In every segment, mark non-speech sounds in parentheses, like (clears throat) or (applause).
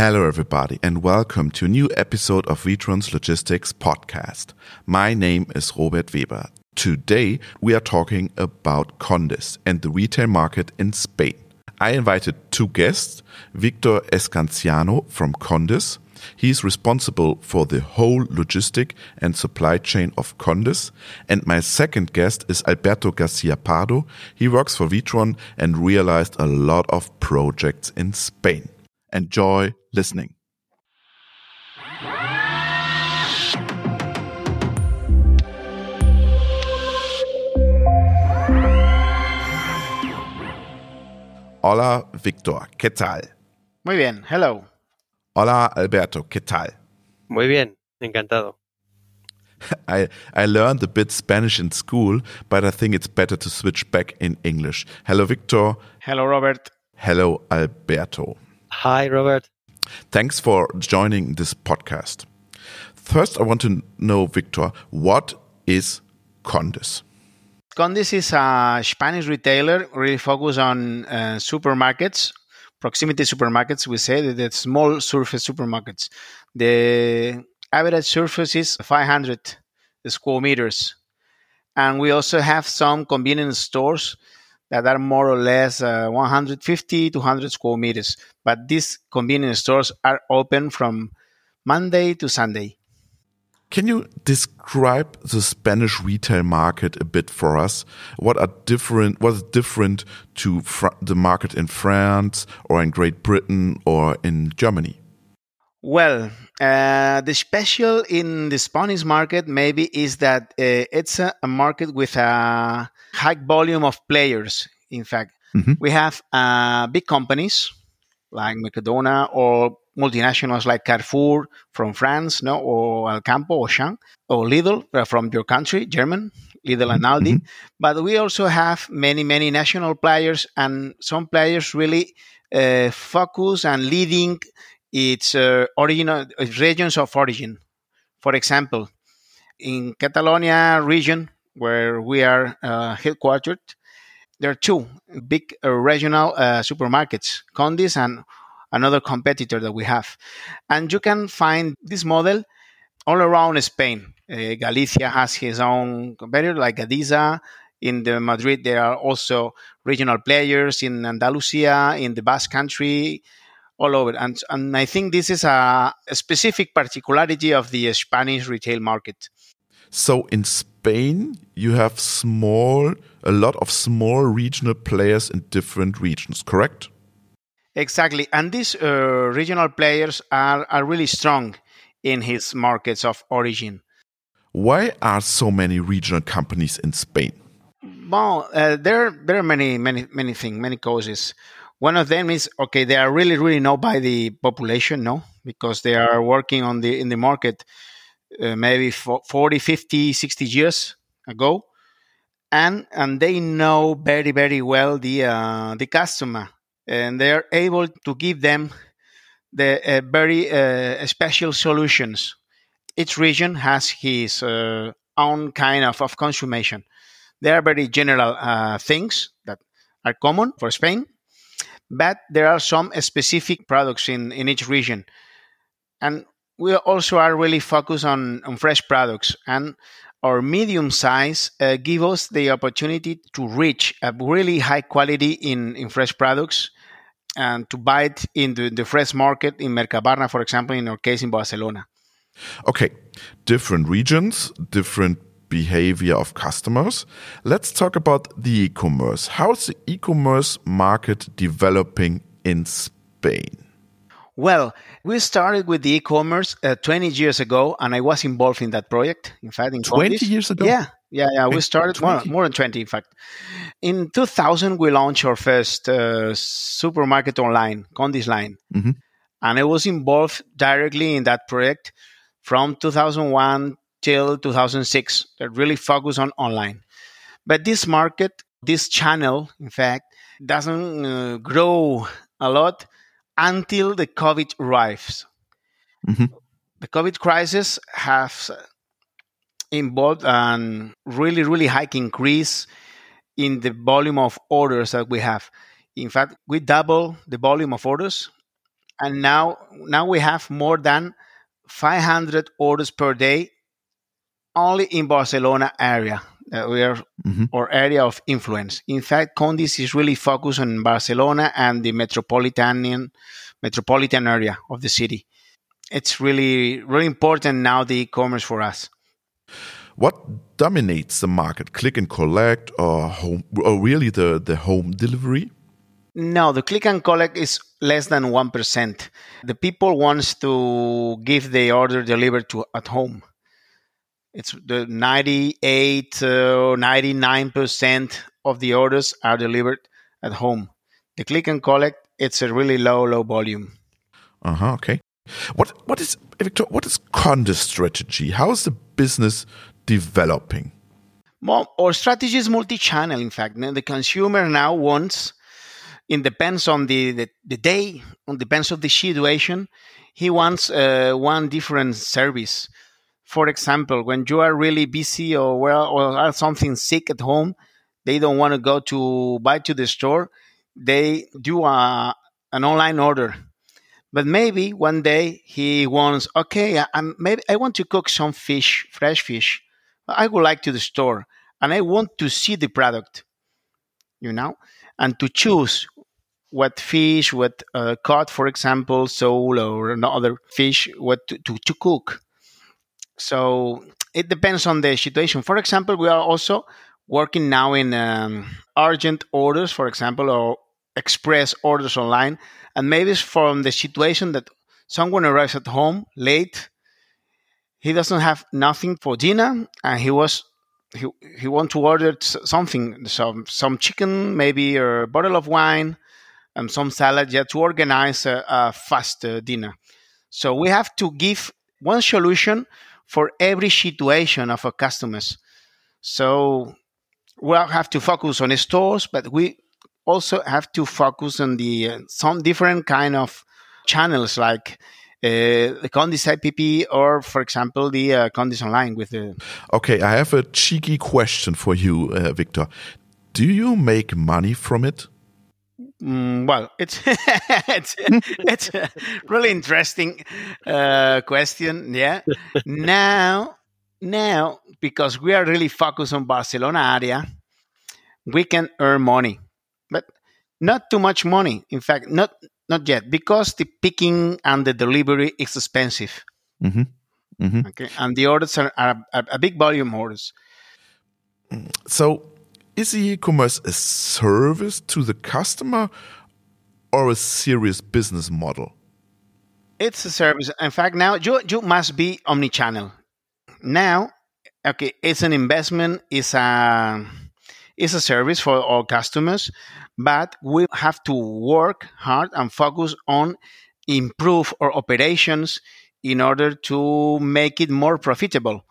Hello, everybody, and welcome to a new episode of Witron's Logistics Podcast. My name is Robert Weber. Today, we are talking about Condis and the retail market in Spain. I invited two guests, Victor Escanciano from Condis. He is responsible for the whole logistic and supply chain of Condis. And my second guest is Alberto Garcia Pardo. He works for Witron and realized a lot of projects in Spain. Enjoy listening. Hola, Victor. ¿Qué tal? Muy bien. Hello. Hola, Alberto. ¿Qué tal? Muy bien. Encantado. (laughs) I, I learned a bit Spanish in school, but I think it's better to switch back in English. Hello, Victor. Hello, Robert. Hello, Alberto. Hi, Robert. Thanks for joining this podcast. First, I want to know, Victor, what is Condis? Condis is a Spanish retailer really focused on uh, supermarkets, proximity supermarkets. We say that small surface supermarkets. The average surface is 500 square meters. And we also have some convenience stores that are more or less uh, 150 to 100 square meters. But these convenience stores are open from Monday to Sunday. Can you describe the Spanish retail market a bit for us? What are different? What is different to the market in France or in Great Britain or in Germany? Well, uh, the special in the Spanish market maybe is that uh, it's a, a, market with a high volume of players. In fact, mm-hmm. we have uh, big companies like Mercadona or multinationals like Carrefour from France, no, or Alcampo or Auchan or Lidl uh, from your country, German, Lidl and Aldi. Mm-hmm. But we also have many, many national players and some players really uh, focus and leading its uh, original regions of origin. For example, in Catalonia region, where we are uh, headquartered, there are two big uh, regional uh, supermarkets, Condis and another competitor that we have. And you can find this model all around Spain. Uh, Galicia has his own competitor like Gadisa. In the Madrid, there are also regional players in Andalusia, in the Basque Country, all over. And, and I think this is a, a specific particularity of the Spanish retail market. So in Spain, you have small, a lot of small regional players in different regions, correct? Exactly. And these uh, regional players are, are really strong in his markets of origin. Why are so many regional companies in Spain? Well, uh, there, there are many, many, many things, many causes. One of them is okay, they are really, really known by the population, no, because they are working on the in the market uh, maybe 40, 50, 60 years ago, and and they know very, very well the uh, the customer, and they are able to give them the uh, very uh, special solutions. Each region has his uh, own kind of, of consummation. There are very general uh, things that are common for Spain but there are some specific products in, in each region. And we also are really focused on, on fresh products. And our medium size uh, give us the opportunity to reach a really high quality in, in fresh products and to buy it in the, the fresh market in Mercabarna, for example, in our case in Barcelona. Okay, different regions, different behavior of customers. Let's talk about the e-commerce. How's the e-commerce market developing in Spain? Well, we started with the e-commerce uh, 20 years ago, and I was involved in that project. In fact, in 20 years ago. Yeah, yeah, yeah. We started more, more than 20, in fact. In 2000, we launched our first uh, supermarket online, Condis Line, mm-hmm. and I was involved directly in that project from 2001 till 2006 that really focused on online. But this market, this channel, in fact, doesn't uh, grow a lot until the COVID arrives. Mm-hmm. The COVID crisis has involved a really, really high increase in the volume of orders that we have. In fact, we double the volume of orders and now now we have more than 500 orders per day only in Barcelona area. We are mm-hmm. or area of influence. In fact, Condis is really focused on Barcelona and the metropolitan metropolitan area of the city. It's really really important now the e-commerce for us. What dominates the market? Click and collect or home or really the, the home delivery? No, the click and collect is less than 1%. The people wants to give the order delivered to at home. It's the 98 or uh, 99% of the orders are delivered at home. The click and collect, it's a really low, low volume. Uh-huh, okay. What what is Victor, what is Condis strategy? How is the business developing? Well, our strategy is multi-channel. In fact, the consumer now wants, it depends on the, the, the day, it depends on the situation. He wants uh, one different service. For example, when you are really busy or well or are something sick at home, they don't want to go to buy to the store. They do a, an online order but maybe one day he wants okay I'm, maybe i want to cook some fish fresh fish I would like to the store and I want to see the product, you know, and to choose what fish, what uh, cod, for example, sole or another fish, what to, to, to cook. So it depends on the situation. For example, we are also working now in um, urgent orders, for example, or express orders online. And maybe it's from the situation that someone arrives at home late he doesn't have nothing for dinner and he was he, he want to order something some some chicken maybe or a bottle of wine and some salad yeah to organize a, a fast uh, dinner so we have to give one solution for every situation of our customers so we have to focus on stores but we also have to focus on the uh, some different kind of channels like uh, the Condis IPP or, for example, the uh, Condis Online with the. Okay, I have a cheeky question for you, uh, Victor. Do you make money from it? Mm, well, it's (laughs) it's it's a really interesting uh, question. Yeah. now, now because we are really focused on Barcelona area, we can earn money, but not too much money. In fact, not not yet, because the picking and the delivery is expensive. Mm-hmm. Mm-hmm. Okay, and the orders are, are, are a big volume orders. So, is e-commerce a service to the customer or a serious business model? It's a service. In fact, now you you must be omni-channel. Now, okay, it's an investment. It's a it's a service for our customers, but we have to work hard and focus on improve our operations in order to make it more profitable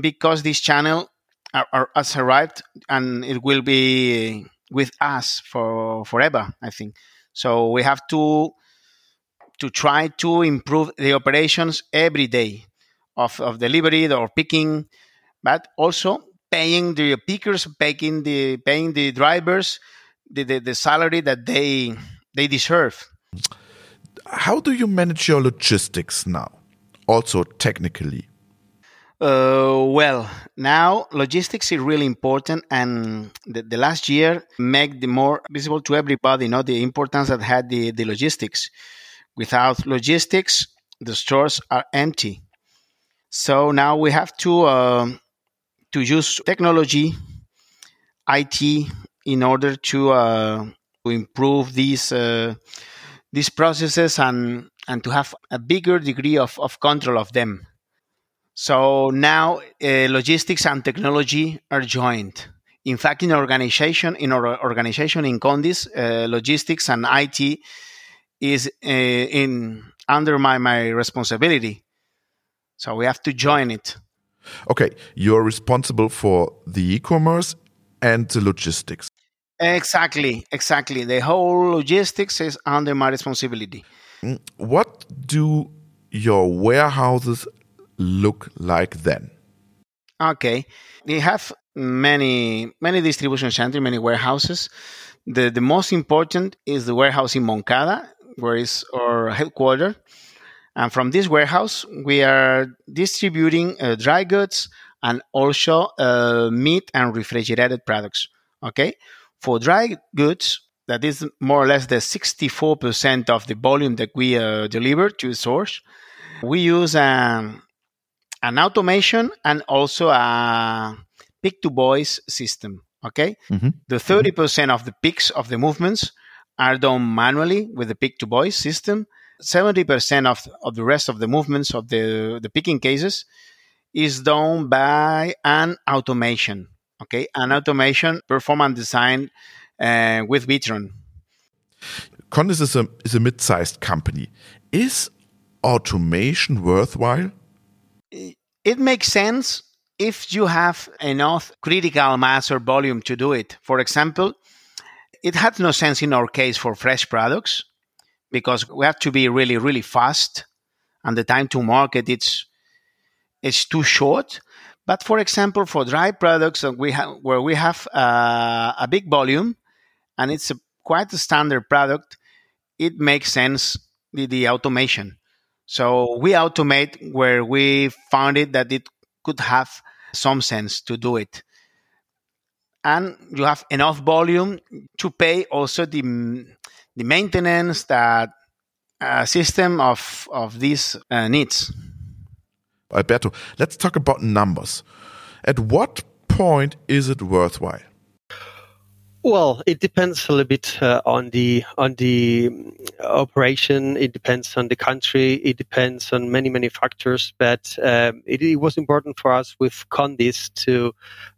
because this channel are, are, has arrived and it will be with us for forever i think so we have to to try to improve the operations every day of, of delivery or picking but also paying the pickers paying the paying the drivers the, the, the salary that they they deserve. How do you manage your logistics now? Also technically. Uh, well, now logistics is really important, and the, the, last year made the more visible to everybody. You know the importance that had the, the logistics. Without logistics, the stores are empty. So now we have to uh, to use technology, IT, in order to uh, to improve these uh, these processes and and to have a bigger degree of, of control of them. So now uh, logistics and technology are joined. In fact, in organization, in our organization in Condis, uh, logistics and IT is uh, in under my, my responsibility. So we have to join it. Okay, you're responsible for the e-commerce and the logistics. Exactly, exactly. The whole logistics is under my responsibility. Mm, what do your warehouses look like then? Okay, we have many many distribution centers, many warehouses. The the most important is the warehouse in Moncada. where is our headquarters. And from this warehouse, we are distributing uh, dry goods and also uh, meat and refrigerated products. Okay. For dry goods, that is more or less the 64% of the volume that we uh, deliver to the source. We use um, an automation and also a pick to voice system. Okay. Mm-hmm. The 30% of the picks of the movements are done manually with the pick to voice system. 70% of, of the rest of the movements of the, the picking cases is done by an automation. Okay. An automation performance design uh, with Vitron. Condis is a, is a mid sized company. Is automation worthwhile? It makes sense if you have enough critical mass or volume to do it. For example, it had no sense in our case for fresh products because we have to be really, really fast and the time to market it's it's too short. But for example, for dry products we have where we have uh, a big volume and it's a, quite a standard product, it makes sense the, the automation. So we automate where we found it that it could have some sense to do it. And you have enough volume to pay also the, the maintenance that a system of, of these uh, needs. Alberto, let's talk about numbers. At what point is it worthwhile? Well, it depends a little bit uh, on the on the um, operation. It depends on the country. It depends on many many factors. But um, it, it, was important for us with Condis to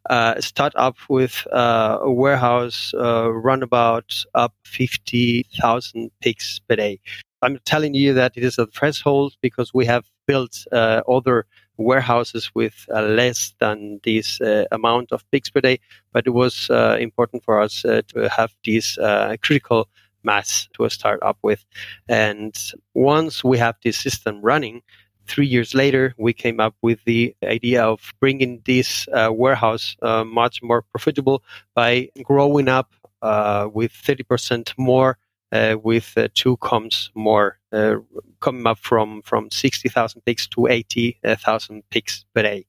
uh, start up with uh, a warehouse uh, run about up fifty thousand picks per day. I'm telling you that it is a threshold because we have built uh, other warehouses with uh, less than this uh, amount of picks per day. But it was uh, important for us uh, to have this uh, critical mass to start up with. And once we have this system running, three years later, we came up with the idea of bringing this uh, warehouse much more profitable by growing up with 30% more uh, with uh, two comms more uh, coming up from from 60,000 picks to 80,000 picks per day.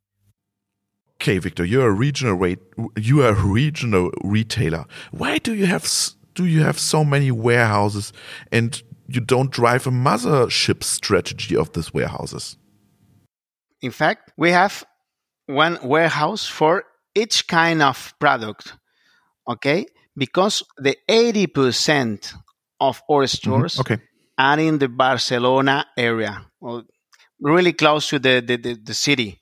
Okay, Victor, you're a regional rate, you are a regional retailer. Why do you have do you have so many warehouses and you don't drive a mothership strategy of these warehouses? In fact, we have one warehouse for each kind of product. Okay, because the 80% of our mm-hmm. stores mm-hmm. okay. Are in the Barcelona area, well, really close to the, the, the, the city,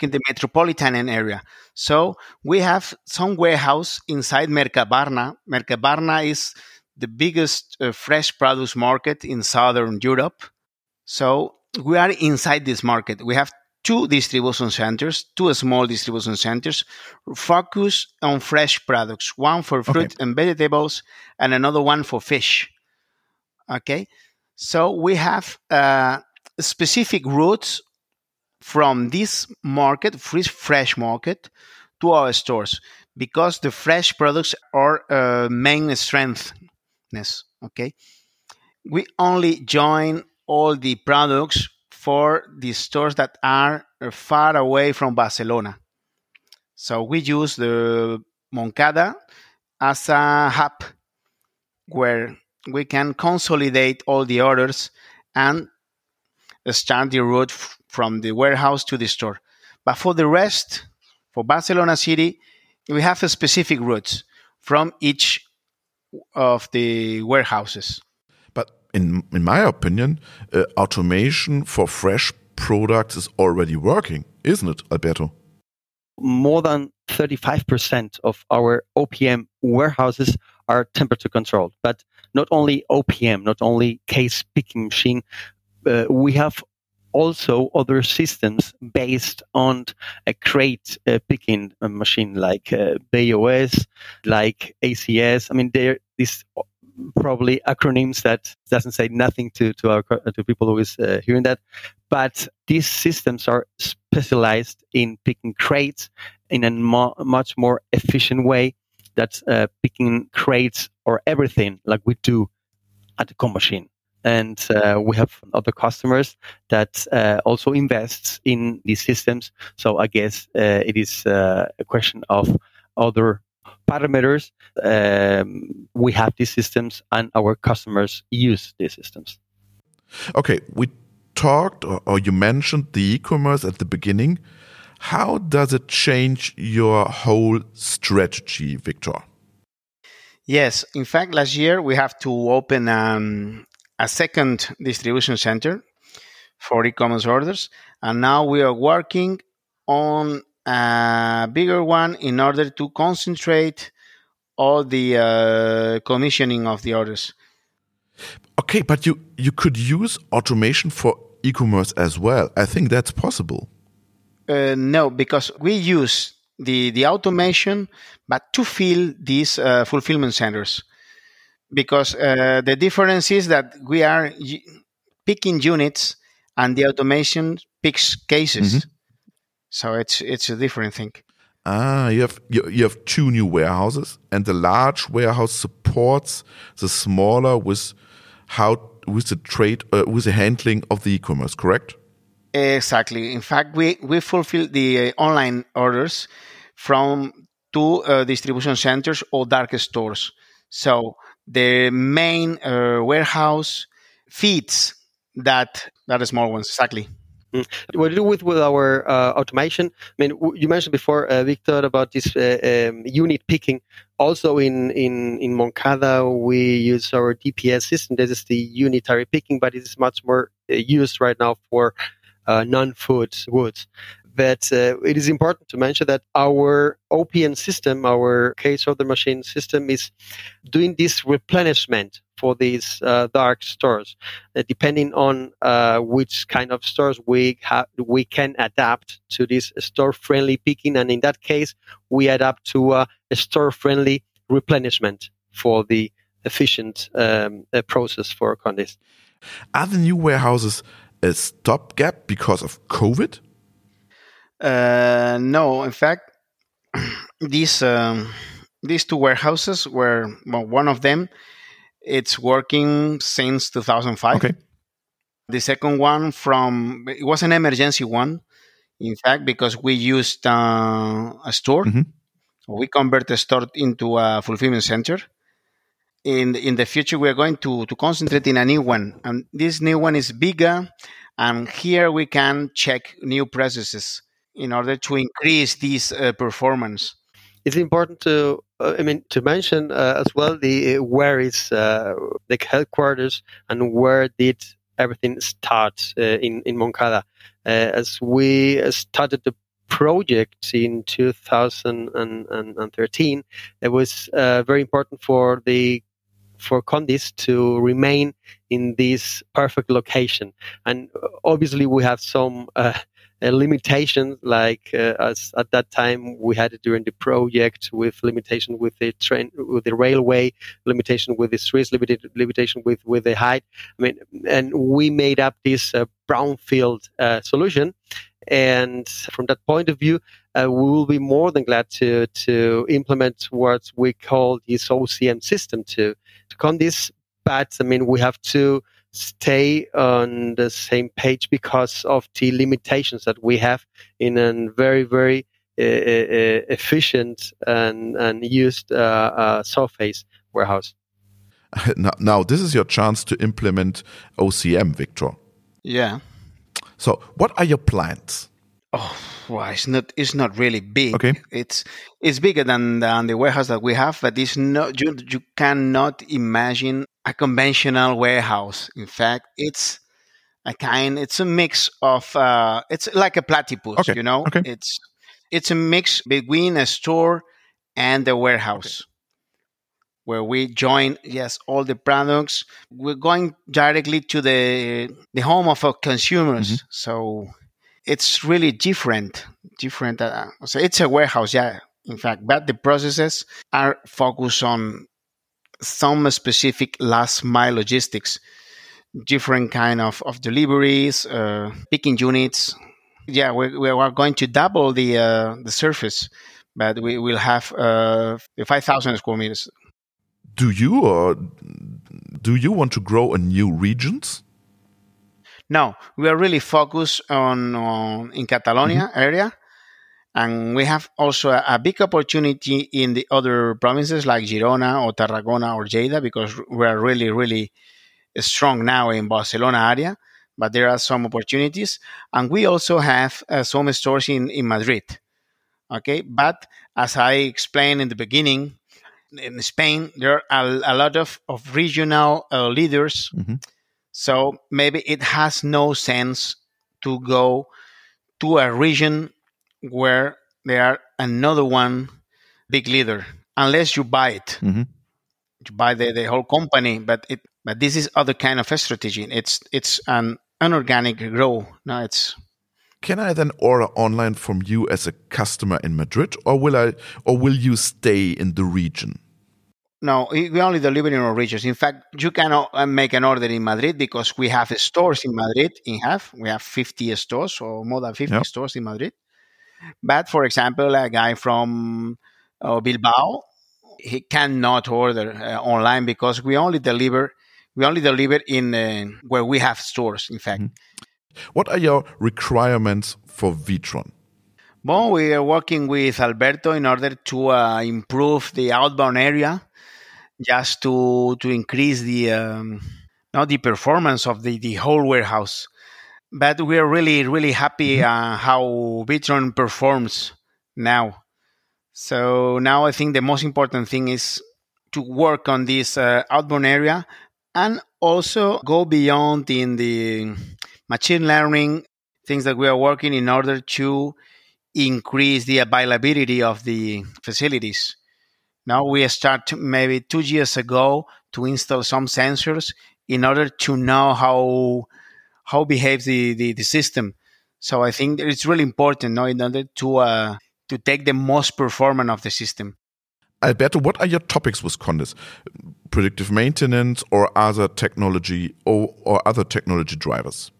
in the metropolitan area. So we have some warehouse inside Mercabarna. Mercabarna is the biggest uh, fresh produce market in southern Europe. So we are inside this market. We have two distribution centers, two small distribution centers, focus on fresh products, one for fruit okay. and vegetables and another one for fish. Okay, so we have uh, specific routes from this market, fresh fresh market, to our stores because the fresh products are uh, main strengthness. Okay, we only join all the products for the stores that are far away from Barcelona. So we use the Moncada as a hub where we can consolidate all the orders and start the route f- from the warehouse to the store. But for the rest, for Barcelona City, we have specific routes from each of the warehouses. But in in my opinion, uh, automation for fresh products is already working, isn't it, Alberto? More than 35% of our OPM warehouses are temperature controlled. But not only OPM, not only case picking machine, uh, we have also other systems based on a crate uh, picking machine like uh, BOS, like ACS. I mean, they're these probably acronyms that doesn't say nothing to to our to people who is uh, hearing that, but these systems are specialized in picking crates in a mo- much more efficient way that's uh, picking crates or everything like we do at the com machine. and uh, we have other customers that uh, also invest in these systems. So I guess uh, it is uh, a question of other parameters. Um, we have these systems, and our customers use these systems. Okay, we talked or, or you mentioned the e-commerce at the beginning. How does it change your whole strategy, Victor? Yes, in fact, last year we have to open um, a second distribution center for e-commerce orders, and now we are working on a bigger one in order to concentrate all the uh, commissioning of the orders. Okay, but you you could use automation for e-commerce as well. I think that's possible. Uh, no, because we use the the automation, but to fill these uh, fulfillment centers because uh, the difference is that we are picking units and the automation picks cases. Mm-hmm. So it's it's a different thing. Ah, you have you, you have two new warehouses, and the large warehouse supports the smaller with how with the trade uh, with the handling of the e-commerce. Correct? Exactly. In fact, we we fulfill the uh, online orders from two uh, distribution centers or dark stores. So the main uh, warehouse feeds that that small ones exactly. Mm. What do with with our uh, automation? I mean, w- you mentioned before, uh, Victor, about this uh, um, unit picking. Also, in in in Moncada, we use our DPS system. This is the unitary picking, but it is much more used right now for uh, non-food goods. But uh, it is important to mention that our OPM system, our case of the machine system, is doing this replenishment for these uh, dark stores, uh, depending on uh, which kind of stores we have, we can adapt to this store-friendly picking, and in that case, we adapt to a store-friendly replenishment for the efficient um, uh, process for Condis. Are the new warehouses a stopgap because of COVID? Uh, no, in fact, (clears throat) these um, these two warehouses were well, one of them. It's working since 2005. Okay. The second one from it was an emergency one, in fact, because we used uh, a store. Mm-hmm. We convert a store into a fulfillment center. In in the future, we are going to to concentrate in a new one, and this new one is bigger. And here we can check new processes in order to increase this uh, performance. It's important to, uh, I mean, to mention uh, as well the uh, where is uh, the headquarters and where did everything start uh, in in Moncada. as we started the project in 2013, it was very important for the for Condis to remain in this perfect location. And obviously, we have some uh, uh, limitations like uh, as at that time we had it during the project with limitation with the train with the railway limitation with the streets limited limitation with with the height i mean and we made up this uh, brownfield uh, solution and from that point of view uh, we will be more than glad to to implement what we call this ocm system to to con this but i mean we have to stay on the same page because of the limitations that we have in a very, very uh, uh, efficient and, and used uh, uh, surface warehouse. (laughs) Now, now, this is your chance to implement OCM, Victor. Yeah. So, what are your plans? Oh, well, it's not. It's not really big. Okay. It's it's bigger than, than the warehouse that we have, but it's not. You you cannot imagine a conventional warehouse. In fact, it's a kind. It's a mix of. Uh, it's like a platypus. Okay. You know. Okay. It's it's a mix between a store and a warehouse. Okay. Where we join, yes, all the products. We're going directly to the the home of our consumers. Mm-hmm. So it's really different. Different. Uh, so it's a warehouse, yeah. In fact, but the processes are focused on some specific last mile logistics, different kind of, of deliveries, uh, picking units. Yeah, we, we are going to double the uh, the surface, but we will have uh, 5,000 square meters. Do you or do you want to grow in new regions? No, we are really focused on, on in Catalonia mm-hmm. area, and we have also a, a, big opportunity in the other provinces like Girona or Tarragona or Lleida because we are really really strong now in Barcelona area. But there are some opportunities, and we also have uh, some stores in in Madrid. Okay, but as I explained in the beginning, in Spain there are a, a lot of of regional uh, leaders. Mm-hmm so maybe it has no sense to go to a region where there are another one big leader unless you buy it. Mm-hmm. You buy the, the whole company, but it but this is other kind of strategy. It's it's an inorganic growth. No, it's can I then order online from you as a customer in Madrid, or will I, or will you stay in the region? No, we only deliver in our regions. In fact, you cannot uh, make an order in Madrid because we have stores in Madrid. In half, we have 50 stores or more than 50 yep. stores in Madrid. But for example, a guy from uh, Bilbao, he cannot order uh, online because we only deliver we only deliver in uh, where we have stores. In fact, mm-hmm. What are your requirements for Witron? Well, we are working with Alberto in order to uh, improve the outbound area just to to increase the um, not the performance of the the whole warehouse. But we are really really happy mm-hmm. uh, how Witron performs now. So now I think the most important thing is to work on this uh, outbound area and also go beyond in the machine learning things that we are working in order to increase the availability of the facilities now we start maybe two years ago to install some sensors in order to know how how behaves the, the, the system. So I think it's really important no, in order to uh, to take the most performance of the system. Alberto, what are your topics with Condis? Predictive maintenance or other technology or, or other technology drivers?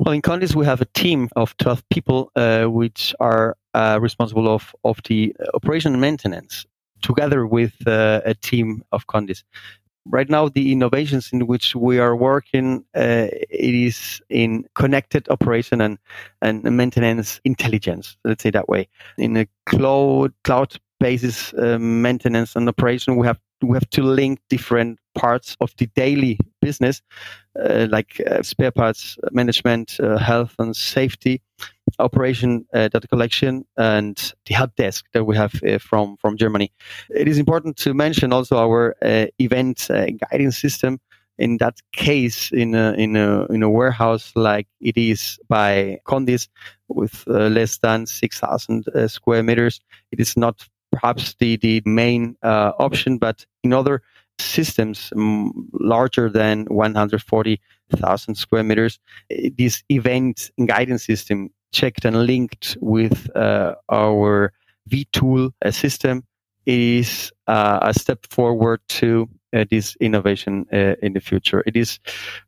Well, in Condis, we have a team of 12 people uh, which are uh, responsible of, of the operation and maintenance together with uh, a team of Condis. Right now, the innovations in which we are working uh, it is in connected operation and, and maintenance intelligence. Let's say that way. In a cloud cloud basis uh, maintenance and operation, we have we have to link different parts of the daily business, uh, like uh, spare parts management, uh, health and safety, operation uh, data collection, and the help desk that we have uh, from from Germany. It is important to mention also our uh, event guiding system. In that case, in a, in a in a warehouse like it is by Condis, with less than six thousand square meters, it is not perhaps the, the main uh, option, but in other systems um, larger than 140,000 square meters, this event guidance system checked and linked with uh, our vTool uh, system is uh, a step forward to uh, this innovation uh, in the future. It is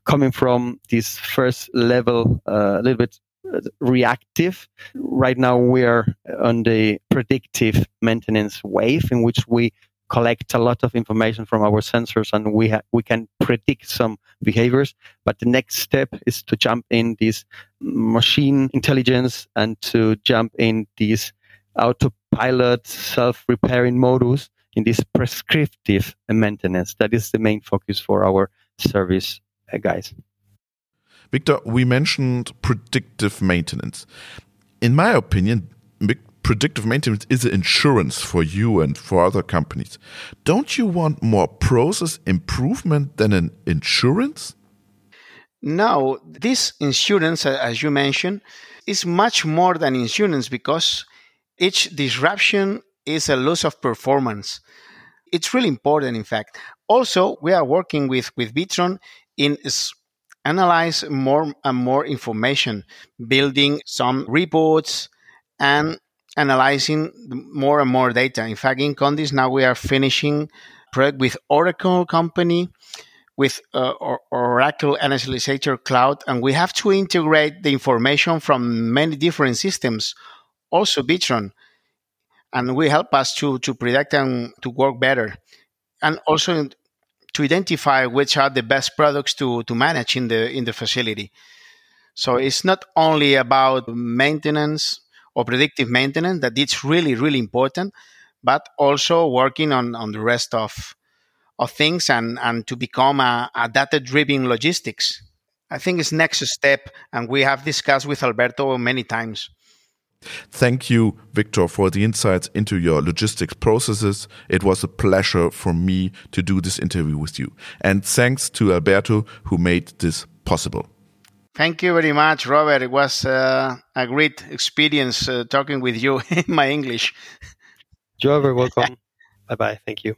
coming from this first level, a little bit reactive. Right now, we are on the predictive maintenance wave in which we collect a lot of information from our sensors and we ha- we can predict some behaviors. But the next step is to jump in this machine intelligence and to jump in these autopilot self-repairing modus in this prescriptive maintenance. That is the main focus for our service uh, guys. Victor, we mentioned predictive maintenance. In my opinion, predictive maintenance is an insurance for you and for other companies. Don't you want more process improvement than an insurance? No, this insurance, as you mentioned, is much more than insurance because each disruption is a loss of performance. It's really important, in fact. Also, we are working with, with Witron in analyze more and more information, building some reports and analyzing more and more data. In fact, in Condis now we are finishing project with Oracle company with uh, Oracle Analyzer Cloud, and we have to integrate the information from many different systems, also Witron, and we help us to to predict and to work better. and also to identify which are the best products to, to manage in the in the facility. So it's not only about maintenance or predictive maintenance that it's really really important, but also working on, on the rest of of things and, and to become a, a data driven logistics. I think it's next step, and we have discussed with Alberto many times. Thank you, Victor, for the insights into your logistics processes. It was a pleasure for me to do this interview with you. And thanks to Alberto, who made this possible. Thank you very much, Robert. It was uh, a great experience uh, talking with you (laughs) in my English. You're very welcome. (laughs) bye bye. Thank you.